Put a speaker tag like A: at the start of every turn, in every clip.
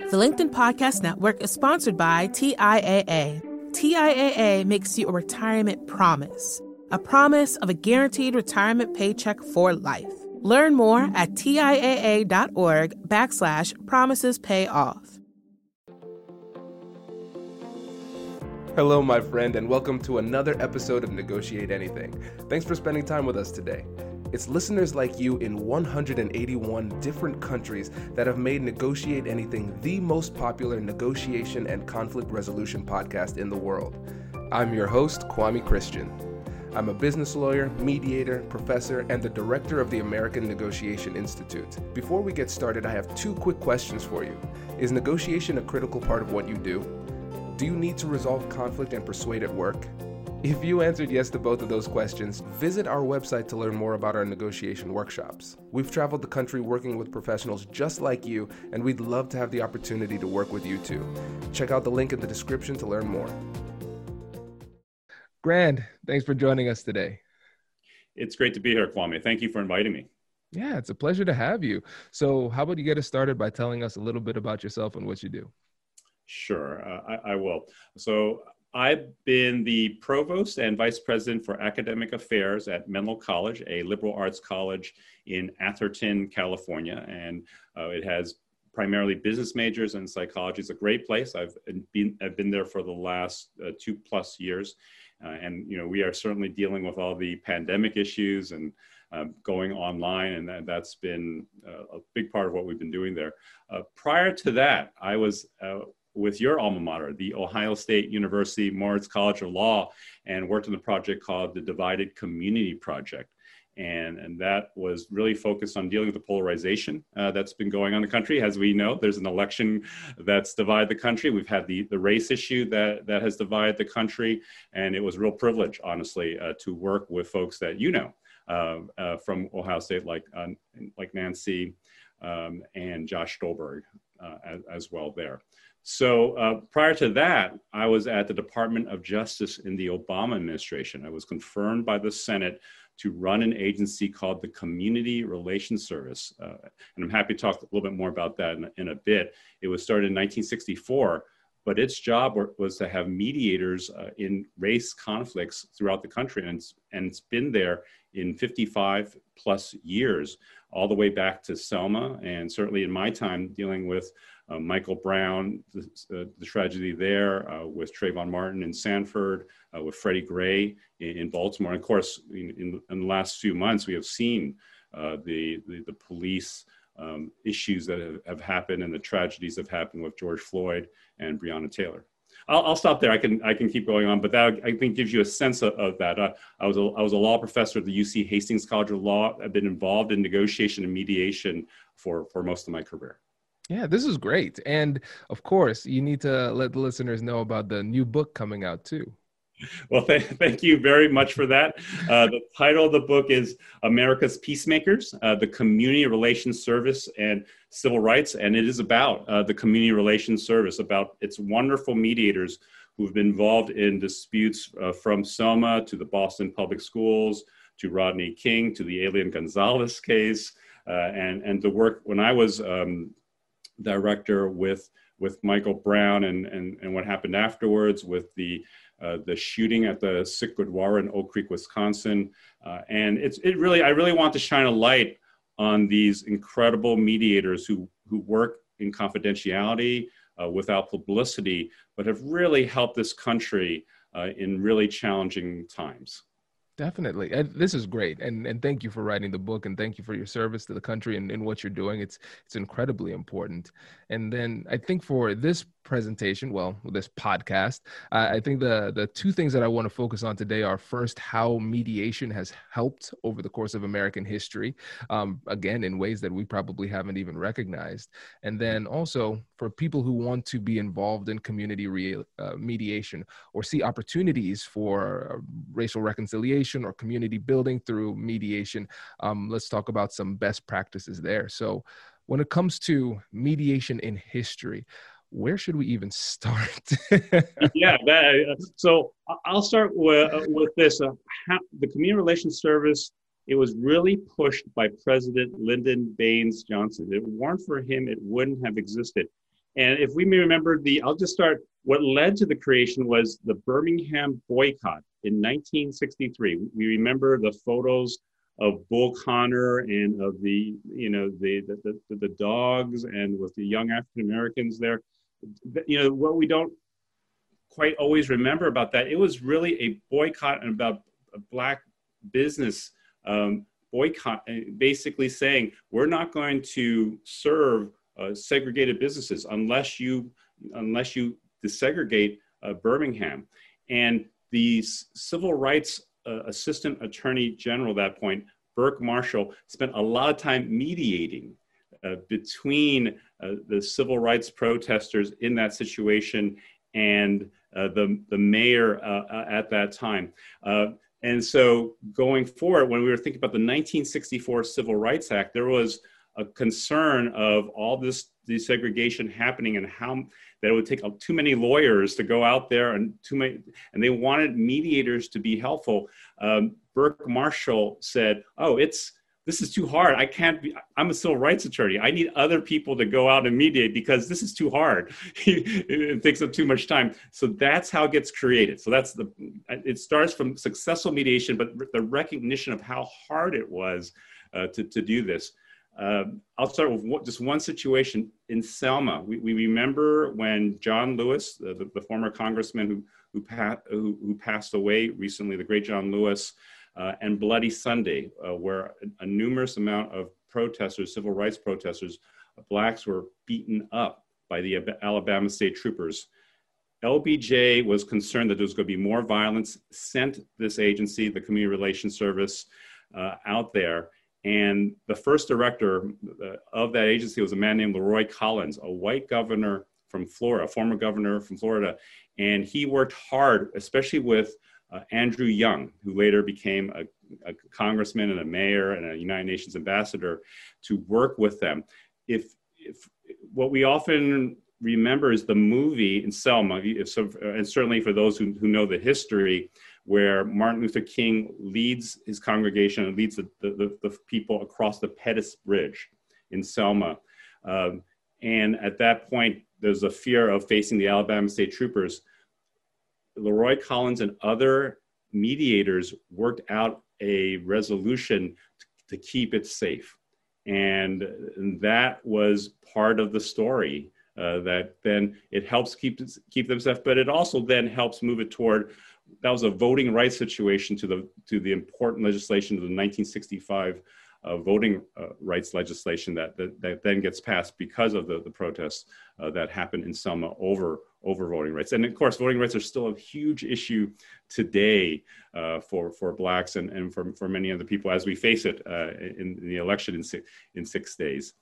A: The LinkedIn Podcast Network is sponsored by TIAA. TIAA makes you a retirement promise, a promise of a guaranteed retirement paycheck for life. Learn more at TIAA.org backslash promises pay off.
B: Hello, my friend, and welcome to another episode of Negotiate Anything. Thanks for spending time with us today. It's listeners like you in 181 different countries that have made Negotiate Anything the most popular negotiation and conflict resolution podcast in the world. I'm your host, Kwame Christian. I'm a business lawyer, mediator, professor, and the director of the American Negotiation Institute. Before we get started, I have two quick questions for you. Is negotiation a critical part of what you do? Do you need to resolve conflict and persuade at work? If you answered yes to both of those questions, visit our website to learn more about our negotiation workshops. We've traveled the country working with professionals just like you, and we'd love to have the opportunity to work with you too. Check out the link in the description to learn more. Grande, thanks for joining us today.
C: It's great to be here, Kwame. Thank you for inviting me.
B: Yeah, it's a pleasure to have you. So, how about you get us started by telling us a little bit about yourself and what you do?
C: Sure, uh, I, I, will. So, I've been the provost and vice president for academic affairs at Menlo College, a liberal arts college in Atherton, California. And uh, it has primarily business majors and psychology. It's a great place. I've been, I've been there for the last uh, two plus years. Uh, and, you know, we are certainly dealing with all the pandemic issues and um, going online, and that, has been uh, a big part of what we've been doing there. Uh, prior to that, I was uh, with your alma mater, the Ohio State University Moritz College of Law, and worked on a project called the Divided Community Project. And, and that was really focused on dealing with the polarization uh, that's been going on in the country. As we know, there's an election that's divided the country. We've had the, the race issue that, that has divided the country. And it was a real privilege, honestly, uh, to work with folks that you know uh, uh from Ohio State, like, uh, like Nancy um, and Josh Stulberg uh, as, as well there. So uh, prior to that, I was at the Department of Justice in the Obama administration. I was confirmed by the Senate to run an agency called the Community Relations Service. Uh, and I'm happy to talk a little bit more about that in, in, a bit. It was started in 1964, but its job was to have mediators uh, in race conflicts throughout the country. And it's, and it's been there in 55 plus years, all the way back to Selma, and certainly in my time dealing with uh, Michael Brown, the, uh, the tragedy there uh, with Trayvon Martin in Sanford, uh, with Freddie Gray in, in, Baltimore. And of course, in, in, in, the last few months, we have seen uh, the, the, the, police um, issues that have, have, happened and the tragedies that have happened with George Floyd and Breonna Taylor. I'll, I'll, stop there. I can I can keep going on, but that I think gives you a sense of, of that. Uh, I was a, I was a law professor at the UC Hastings College of Law. I've been involved in negotiation and mediation for for most of my career.
B: Yeah, this is great. And of course, you need to let the listeners know about the new book coming out too.
C: Well, th- thank you very much for that. Uh, the title of the book is America's Peacemakers, uh, the Community Relations Service and Civil Rights. And it is about uh, the Community Relations Service, about its wonderful mediators who've been involved in disputes uh, from Selma to the Boston Public Schools to Rodney King to the Elian Gonzalez case. Uh, and, and the work when I was um, director with with Michael Brown and and, and what happened afterwards with the uh, the shooting at the Sikh Gurdwara in Oak Creek, Wisconsin, uh, and it's it really I really want to shine a light on these incredible mediators who who work in confidentiality uh, without publicity, but have really helped this country uh, in really challenging times.
B: Definitely. And this is great. And and thank you for writing the book and thank you for your service to the country and, and what you're doing. It's it's incredibly important. And then I think for this presentation, well, this podcast, uh, I think the the two things that I want to focus on today are first how mediation has helped over the course of American history, um, again in ways that we probably haven't even recognized, and then also for people who want to be involved in community re- uh, mediation or see opportunities for uh, racial reconciliation or community building through mediation. Um, let's talk about some best practices there. So. When it comes to mediation in history, where should we even start?
C: yeah, that, uh, so I'll start with, uh, with this. Uh, how, the Community Relations Service, it was really pushed by President Lyndon Baines Johnson. If it weren't for him, it wouldn't have existed. And if we may remember the, I'll just start. What led to the creation was the Birmingham boycott in 1963. We remember the photos of Bull Connor and of the, you know, the the, the, the dogs and with the young African Americans there. You know, what we don't quite always remember about that, it was really a boycott and about a black business um, boycott, basically saying we're not going to serve uh, segregated businesses unless you unless you desegregate uh, Birmingham. And the civil rights uh, assistant attorney general at that point, Burke Marshall, spent a lot of time mediating between uh, the civil rights protesters in that situation and uh, the, the mayor at that time. and so going forward, when we were thinking about the 1964 Civil Rights Act, there was a concern of all this desegregation happening and how that it would take too many lawyers to go out there and too many and they wanted mediators to be helpful um, burke marshall said oh it's this is too hard. I can't be i'm a civil rights attorney. I need other people to go out and mediate because this is too hard. It takes up too much time. So that's how it gets created. So that's the it starts from successful mediation but the recognition of how hard it was uh, to, to do this. Uh, I'll start with just one situation in Selma. We, we remember when John Lewis, the, the, the former congressman who, who, pa- who, who, passed away recently, the great John Lewis, and Bloody Sunday, uh, where a, a, numerous amount of protesters, civil rights protesters, blacks were beaten up by the Alabama state troopers. LBJ was concerned that there was going to be more violence, sent this agency, the Community Relations Service, uh, out there and the first director uh, of that agency was a man named Leroy Collins, a white governor from Florida, former governor from Florida. And he worked hard, especially with uh, Andrew Young, who later became a, a, congressman and a mayor and a United Nations ambassador, to work with them. If, if what we often remember is the movie in Selma, if so, and certainly for those who, who know the history, where Martin Luther King leads his congregation and leads the, the, the people across the Pettus Bridge in Selma. Um, and at that point, there's a fear of facing the Alabama state troopers. Leroy Collins and other mediators worked out a resolution to, to keep it safe. And, that was part of the story uh, that then it helps keep, keep them safe, but it also then helps move it toward that was a voting rights situation to the to the important legislation of the 1965 uh, voting uh, rights legislation that, that, that then gets passed because of the, the protests uh, that happened in Selma over over voting rights. And of course, voting rights are still a huge issue today uh, for for blacks and, and for, for many other people as we face it uh, in, in, the election in six, in six days.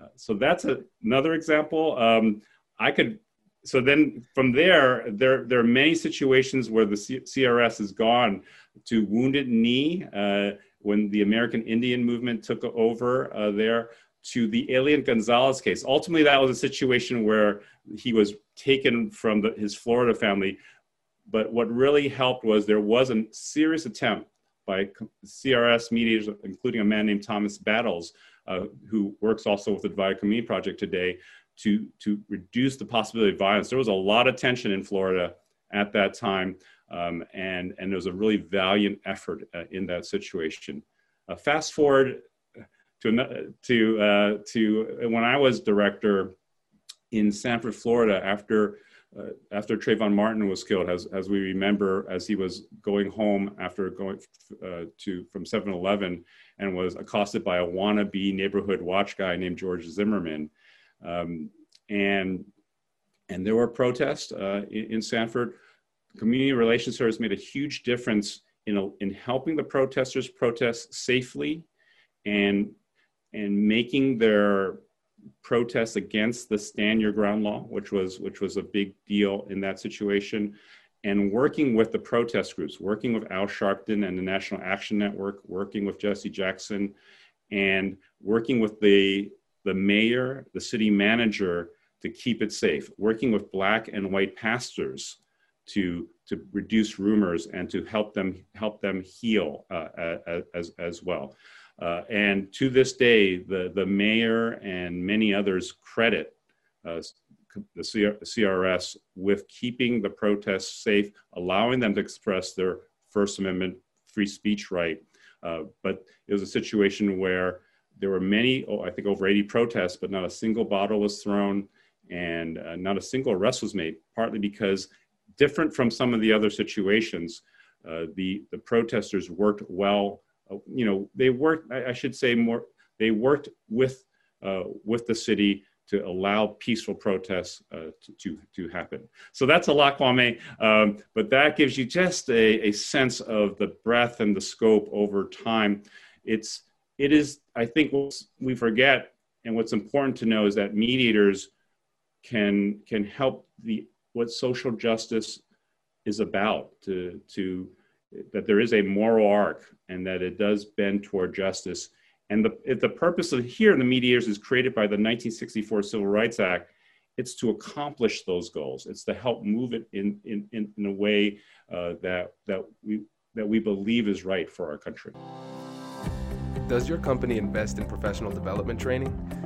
C: Uh, so that's a, another example. Um, I could so then from there, there, there are many situations where the C- CRS has gone to Wounded Knee uh, when the American Indian movement took over uh, there to the Elian Gonzalez case. Ultimately, that was a situation where he was taken from the, his Florida family. But what really helped was there was a serious attempt by CRS mediators, including a man named Thomas Battles, uh, who works also with the Divided Community Project today, to, to reduce the possibility of violence. There was a lot of tension in Florida at that time, um, and, and there was a really valiant effort uh, in that situation. Uh, fast forward to, to, uh, to when I was director in Sanford, Florida, after, uh, after Trayvon Martin was killed, as, as we remember, as he was going home after going uh, to, from 7 Eleven and was accosted by a wannabe neighborhood watch guy named George Zimmerman. Um, and, and there were protests uh, in, in, Sanford. Community Relations Service made a huge difference in, in helping the protesters protest safely and, and making their protests against the stand your ground law, which was, which was a big deal in that situation and working with the protest groups, working with Al Sharpton and the National Action Network, working with Jesse Jackson, and working with the the mayor, the city manager to keep it safe, working with black and white pastors to to reduce rumors and to help them help them heal uh, as as well. Uh, and to this day, the the mayor and many others credit uh, the CRS with keeping the protests safe, allowing them to express their First Amendment free speech right. Uh, but it was a situation where there were many, oh, I think over 80 protests, but not a single bottle was thrown and uh, not a single arrest was made, partly because different from some of the other situations, uh, the, the protesters worked well. You know, they worked, I, I, should say more, they worked with, uh, with the city to allow peaceful protests uh, to, to, to, happen. So that's a lot, Kwame, um, but that gives you just a, a sense of the breadth and the scope over time. It's, it is, I think what we forget, and what's important to know is that mediators can, can help the, what social justice is about to, to, that there is a moral arc and that it does bend toward justice and the, the purpose of here, in the mediators is created by the 1964 Civil Rights Act. It's to accomplish those goals. It's to help move it in, in, in, in a way uh, that, that, we, that we believe is right for our country.
B: Does your company invest in professional development training?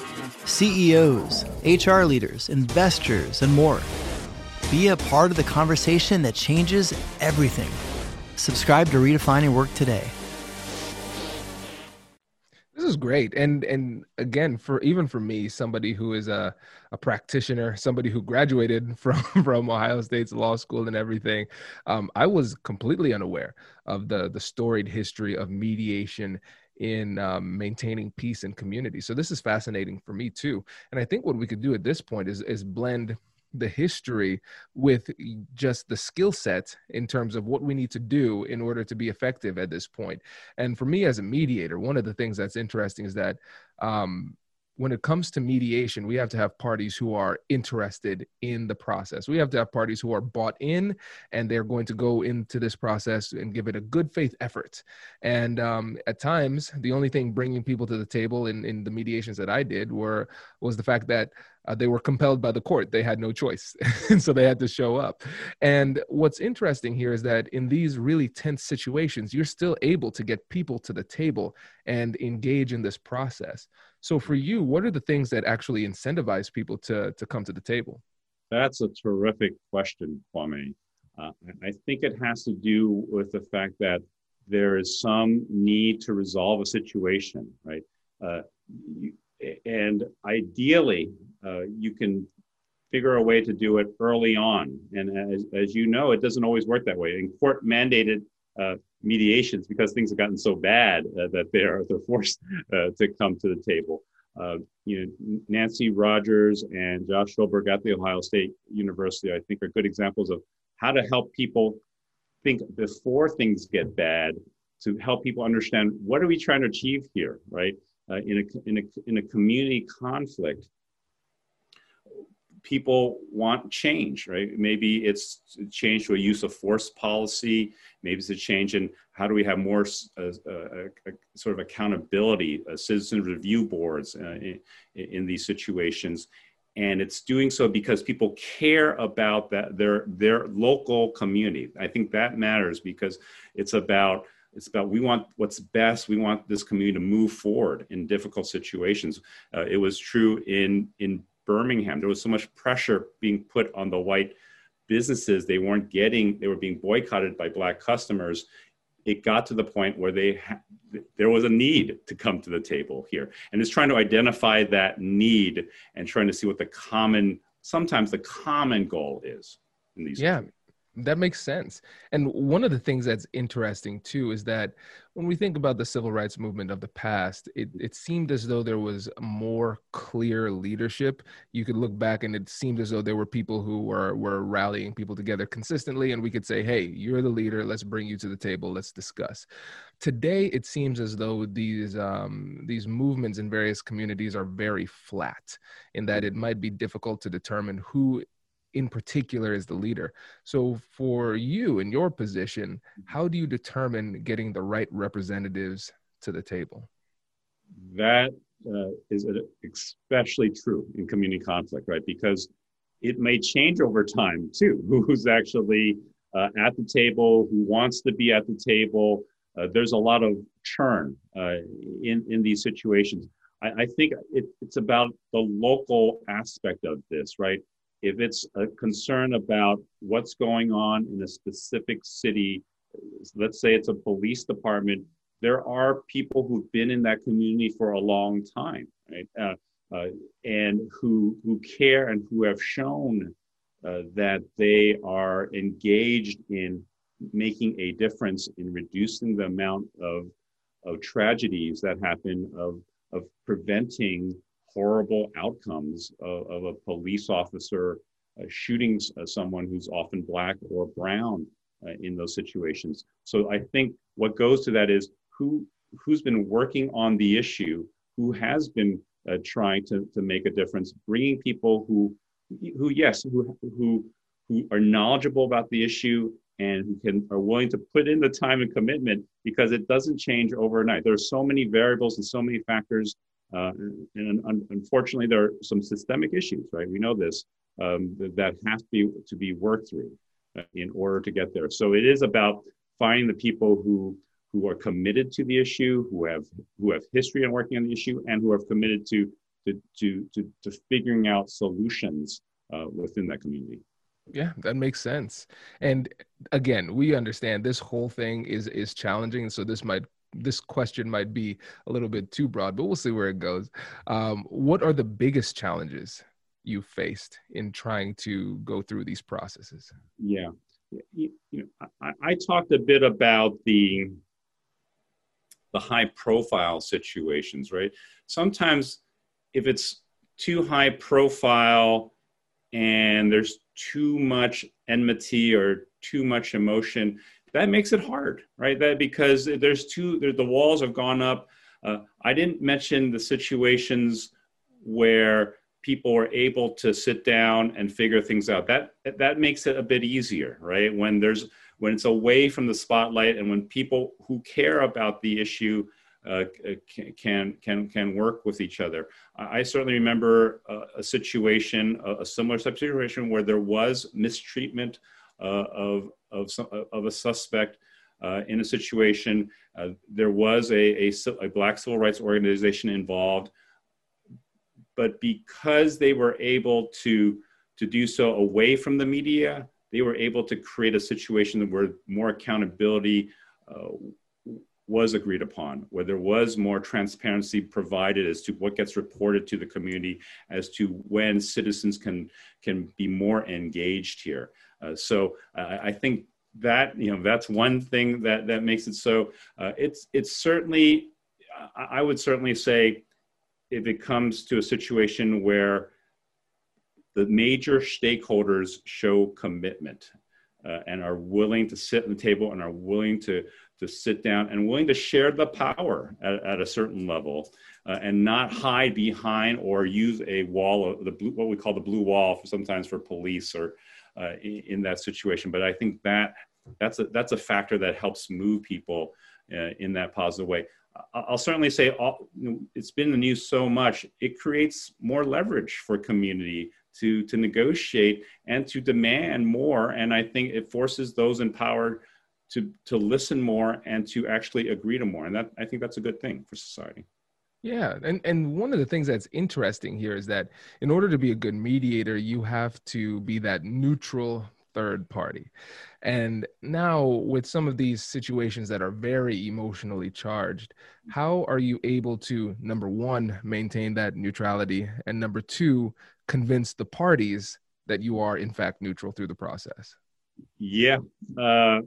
D: CEOs, HR leaders, investors, and more. Be a part of the conversation that changes everything. Subscribe to Redefining Work today.
B: This is great. And and again, for even for me, somebody who is a, a practitioner, somebody who graduated from, from Ohio State's law school and everything, um, I was completely unaware of the the storied history of mediation in um, maintaining peace and community. So this is fascinating for me too. And I think what we could do at this point is is blend the history with just the skill set in terms of what we need to do in order to be effective at this point. And for me as a mediator, one of the things that's interesting is that um, when it comes to mediation, we have to have parties who are interested in the process. We have to have parties who are bought in and they're going to go into this process and give it a good faith effort. And um, at times, the only thing bringing people to the table in, in the mediations that I did were was the fact that uh, they were compelled by the court. They had no choice. and so they had to show up. And what's interesting here is that in these really tense situations, you're still able to get people to the table and engage in this process. So for you, what are the things that actually incentivize people to, to come to the table?
C: That's a terrific question, Kwame. Uh, I think it has to do with the fact that there is some need to resolve a situation, right? Uh, you, and ideally, uh, you can figure a way to do it early on. And as, as you know, it doesn't always work that way. And court mandated uh, mediations because things have gotten so bad uh, that they're they're forced uh, to come to the table. Uh, you know, Nancy Rogers and Josh Stulberg at the Ohio State University, I think, are good examples of how to help people think before things get bad to help people understand what are we trying to achieve here, right? Uh, in a in a in a community conflict people want change, right? Maybe it's change to a use of force policy. Maybe it's a change in how do we have more uh, uh, uh, sort of accountability, uh, citizen review boards uh, in, in, these situations. and it's doing so because people care about that their their local community i think that matters because it's about it's about we want what's best we want this community to move forward in difficult situations uh, it was true in in birmingham. There was so much pressure being put on the white businesses. They weren't getting they were being boycotted by black customers. It got to the point where they ha- there was a need to come to the table here. And it's trying to identify that need and trying to see what the common sometimes the common goal is in these
B: yeah that makes sense. And one of the things that's interesting too is that when we think about the civil rights movement of the past, it, it seemed as though there was more clear leadership. You could look back and it seemed as though there were people who were, were rallying people together consistently, and we could say, hey, you're the leader, let's bring you to the table, let's discuss. Today, it seems as though these um, these movements in various communities are very flat, in that it might be difficult to determine who in particular as the leader. So, for you in your position, how do you determine getting the right representatives to the table?
C: That uh, is especially true in community conflict, right? Because it may change over time too. Who's actually uh, at the table, who wants to be at the table. Uh, there's a lot of churn uh, in, in these situations. I, I think it, it's about the local aspect of this, right? If it's a concern about what's going on in a specific city, let's say it's a police department, there are people who've been in that community for a long time, right? Uh, uh, and who who care and who have shown uh, that they are engaged in making a difference in reducing the amount of of tragedies that happen of of preventing horrible outcomes of, of a police officer uh, shooting uh, someone who's often black or brown uh, in those situations. So I think what goes to that is who who's been working on the issue, who has been uh, trying to, to make a difference, bringing people who who yes who who who are knowledgeable about the issue and who can are willing to put in the time and commitment because it doesn't change overnight. There are so many variables and so many factors uh, and un- unfortunately, there are some systemic issues, right? We know this um, that have to be to be worked through uh, in order to get there. So it is about finding the people who who are committed to the issue, who have who have history in working on the issue, and who have committed to to to to, to figuring out solutions uh, within that community.
B: Yeah, that makes sense. And again, we understand this whole thing is is challenging, so this might this question might be a little bit too broad, but we'll see where it goes. Um, what are the biggest challenges you faced in trying to go through these processes?
C: Yeah, you, you know, I, I talked a bit about the the high profile situations, right? Sometimes if it's too high profile and there's too much enmity or too much emotion, that makes it hard, right? That because there's two, there, the walls have gone up. Uh, I didn't mention the situations where people are able to sit down and figure things out. That that makes it a bit easier, right? When there's when it's away from the spotlight and when people who care about the issue uh, can can can work with each other. I certainly remember a, a situation, a, a, similar situation where there was mistreatment uh, of of some, of a suspect uh, in a situation. Uh, there was a, a, a Black civil rights organization involved but because they were able to to do so away from the media, they were able to create a situation where more accountability uh, was agreed upon, where there was more transparency provided as to what gets reported to the community, as to when citizens can can be more engaged here. Uh, so uh, I think that you know that's one thing that that makes it so. Uh, it's it's certainly I would certainly say if it comes to a situation where the major stakeholders show commitment uh, and are willing to sit at the table and are willing to, to sit down and willing to share the power at, at a certain level uh, and not hide behind or use a wall of the blue, what we call the blue wall for sometimes for police or uh, in, in, that situation. But I think that that's a, that's a factor that helps move people uh, in that positive way. I'll certainly say all, it's been in the news so much. It creates more leverage for community to to negotiate and to demand more. And I think it forces those in power to to listen more and to actually agree to more. And that I think that's a good thing for society.
B: Yeah, and and one of the things that's interesting here is that in order to be a good mediator, you have to be that neutral third party. And now, with some of these situations that are very emotionally charged, how are you able to, number one, maintain that neutrality, and number two, convince the parties that you are, in fact, neutral through the process?
C: Yeah. Uh,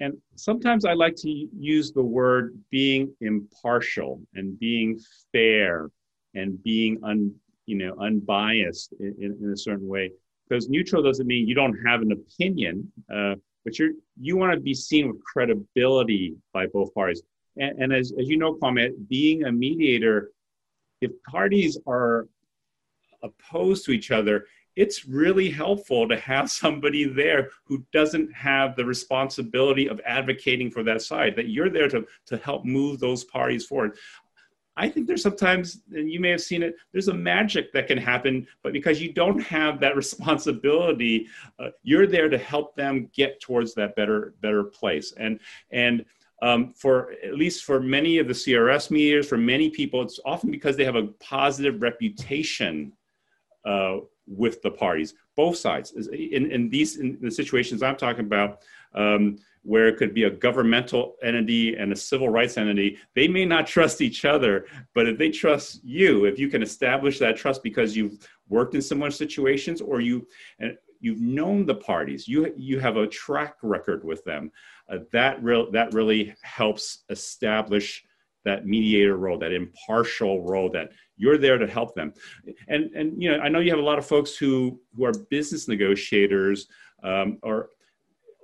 C: and sometimes I like to use the word being impartial and being fair and being un, you know, unbiased in, in a certain way because neutral doesn't mean you don't have an opinion, uh, but you're you want to be seen with credibility by both parties. And, and as, as you know, Kwame, being a mediator, if parties are opposed to each other, it's really helpful to have somebody there who doesn't have the responsibility of advocating for that side, that you're there to, to help move those parties forward. I think there's sometimes, and you may have seen it, there's a magic that can happen, but because you don't have that responsibility, uh, you're there to help them get towards that better, better place. And, and um, for at least for many of the CRS mediators, for many people, it's often because they have a positive reputation uh, with the parties, both sides. In, in these in the situations I'm talking about, um, where it could be a governmental entity and a civil rights entity, they may not trust each other, but if they trust you, if you can establish that trust because you've worked in similar situations or you and you've known the parties, you you have a track record with them, uh, that real that really helps establish that mediator role, that impartial role that you're there to help them. And and you know, I know you have a lot of folks who who are business negotiators um, or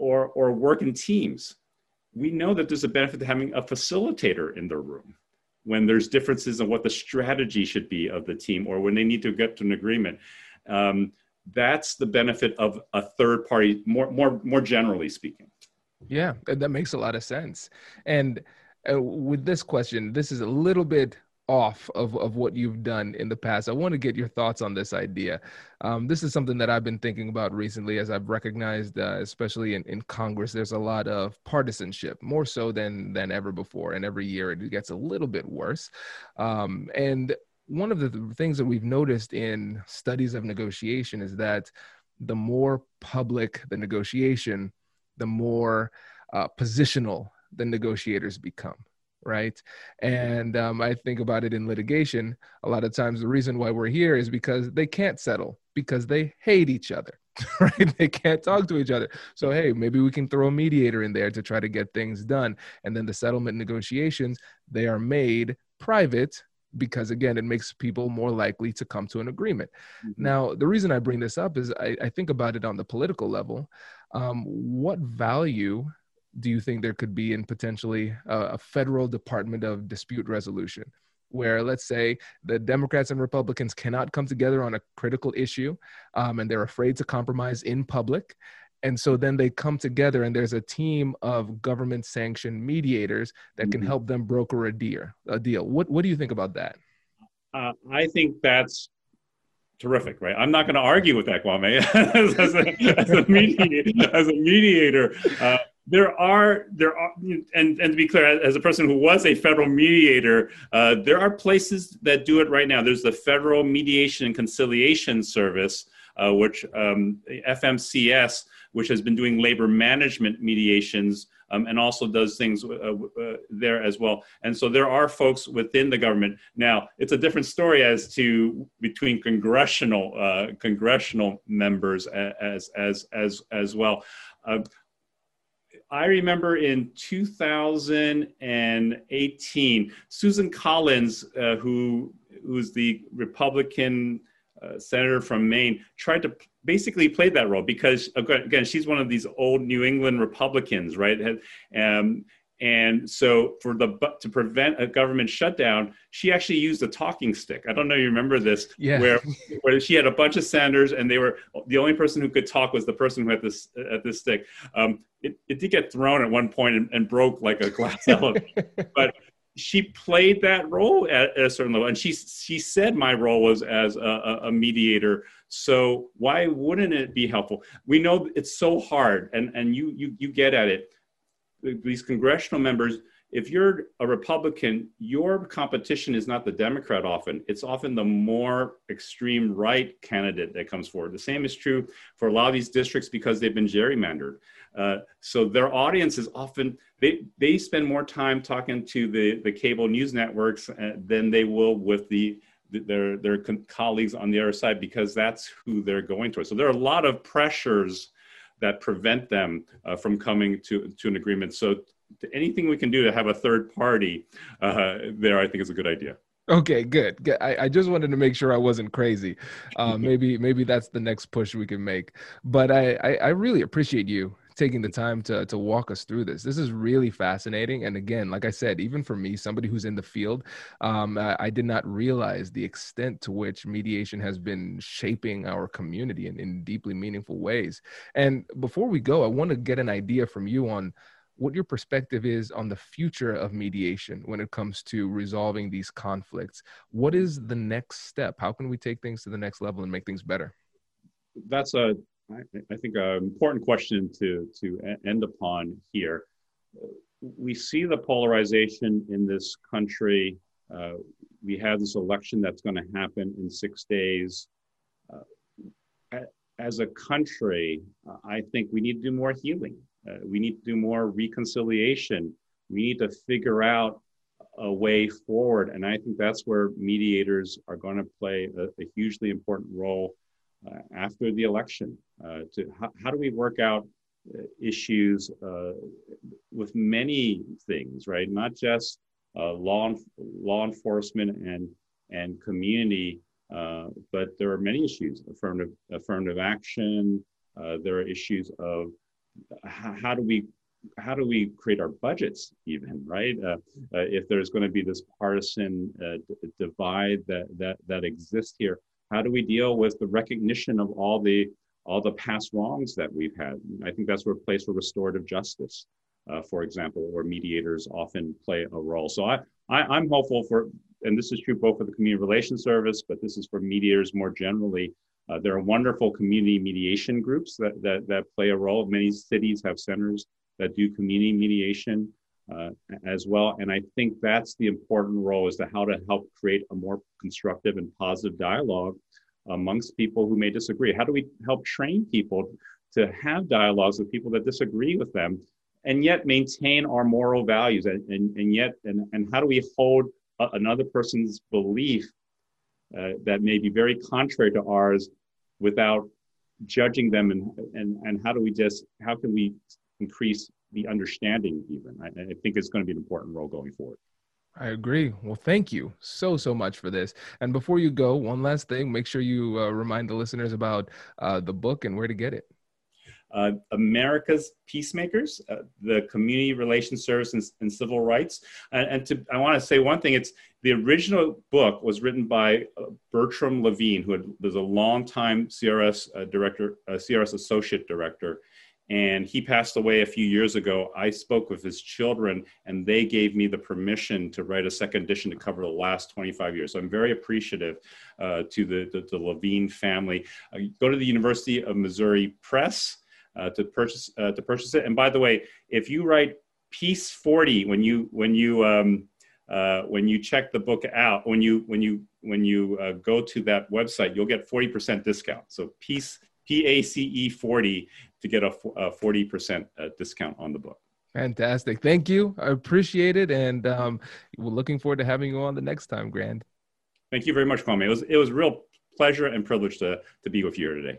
C: or, or work in teams, we know that there's a benefit to having a facilitator in the room when there's differences in what the strategy should be of the team or when they need to get to an agreement. Um, that's the benefit of a third party, more, more, more generally speaking.
B: Yeah, that makes a lot of sense. And uh, with this question, this is a little bit off of, of what you've done in the past. I want to get your thoughts on this idea. Um, this is something that I've been thinking about recently as I've recognized, uh, especially in, in Congress, there's a lot of partisanship, more so than, than ever before. And every year it gets a little bit worse. Um, and one of the things that we've noticed in studies of negotiation is that the more public the negotiation, the more uh, positional the negotiators become right? And um, I think about it in litigation. A lot of times, the reason why we're here is because they can't settle because they hate each other, right? They can't talk to each other. So, hey, maybe we can throw a mediator in there to try to get things done. And then the settlement negotiations, they are made private because again it makes people more likely to come to an agreement mm-hmm. now the reason i bring this up is I, I, think about it on the political level um, what value do you think there could be in potentially a, a federal Department of Dispute Resolution? where let's say the Democrats and Republicans cannot come together on a critical issue um, and they're afraid to compromise in public. And so then they come together and there's a team of government sanctioned mediators that can mm-hmm. help them broker a deal. A deal. What, what do you think about that?
C: Uh, I think that's terrific, right? I'm not going to argue with that, Kwame. as, as, a, as, a, mediator, as a mediator uh, there are there are and and to be clear as a person who was a federal mediator uh, there are places that do it right now. There's the federal mediation and conciliation service uh, which um, fmcs which has been doing labor management mediations um, and also does things uh, uh, there as well. And so there are folks within the government. Now it's a different story as to between congressional uh, congressional members as as as as well. Uh, I remember in 2018, Susan Collins, uh, who who's the Republican uh, senator from Maine, tried to basically play that role because again, she's one of these old New England Republicans, right? Um, and so, for the to prevent a government shutdown, she actually used a talking stick. I don't know you remember this,
B: yeah.
C: where where she had a bunch of senators, and they were the only person who could talk was the person who had this at this stick. Um, it, it did get thrown at one point and, and broke like a glass elevator, but she played that role at, at, a certain level, and she she said my role was as a, a, mediator. So why wouldn't it be helpful? We know it's so hard, and and you you you get at it. These congressional members if you're a Republican, your competition is not the Democrat often. It's often the more extreme right candidate that comes forward. The same is true for a lot of these districts because they've been gerrymandered. Uh, so their audience is often, they, they spend more time talking to the, the cable news networks uh, than they will with the, their, their colleagues on the other side because that's who they're going towards. So there are a lot of pressures that prevent them uh, from coming to, to an agreement. So anything we can do to have a third party uh, there, I think is a good idea.
B: Okay, good. good. I, I just wanted to make sure I wasn't crazy. Uh, maybe maybe that's the next push we can make. But I, I, I really appreciate you taking the time to to walk us through this. This is really fascinating. And again, like I said, even for me, somebody who's in the field, um, I, I, did not realize the extent to which mediation has been shaping our community in, in deeply meaningful ways. And before we go, I want to get an idea from you on what your perspective is on the future of mediation when it comes to resolving these conflicts. What is the next step? How can we take things to the next level and make things better?
C: That's a, I think, an important question to to end upon here. We see the polarization in this country. Uh, we have this election that's going to happen in six days. Uh, as a country, I think we need to do more healing uh, we need to do more reconciliation. We need to figure out a way forward. And I think that's where mediators are going to play a, a hugely important role uh, after the election. Uh, to how, how, do we work out uh, issues uh, with many things, right? Not just uh, law law enforcement and and community, but there are many issues: affirmative affirmative action. there are issues of how, do we how do we create our budgets even right uh, uh, if there's going to be this partisan uh, divide that that that exists here how do we deal with the recognition of all the all the past wrongs that we've had i think that's where a place for restorative justice uh, for example where mediators often play a role so I, I i'm hopeful for and this is true both for the community relations service but this is for mediators more generally uh, there are wonderful community mediation groups that, that, that play a role. Many cities have centers that do community mediation uh, as well. And I think that's the important role is to how to help create a more constructive and positive dialogue amongst people who may disagree. How do we help train people to have dialogues with people that disagree with them and yet maintain our moral values and, and, and yet and, and how do we hold a, another person's belief uh, that may be very contrary to ours without judging them and, and, and how do we just, how can we increase the understanding even? I, I think it's going to be an important role going forward.
B: I agree. Well, thank you so, so much for this. And before you go, one last thing make sure you uh, remind the listeners about uh, the book and where to get it
C: uh, America's Peacemakers, uh, the Community Relations Service and, and Civil Rights. And, and to, I want to say one thing: it's the original book was written by uh, Bertram Levine, who had, was a longtime CRS uh, director, CRS associate director. And he passed away a few years ago. I spoke with his children, and they gave me the permission to write a second edition to cover the last 25 years. So I'm very appreciative uh, to the, the, the, Levine family. go to the University of Missouri Press uh, to purchase uh, to purchase it. And by the way, if you write Peace 40 when you when you um, uh, when you check the book out when you when you when you uh, go to that website, you'll get 40% discount. So Peace P A C E 40 to get a, a 40% uh, discount on the book.
B: Fantastic. Thank you. I appreciate it. And um, we're looking forward to having you on the next time, Grande.
C: Thank you very much, Kwame. It was, it was a real pleasure and privilege to, to be with you here today.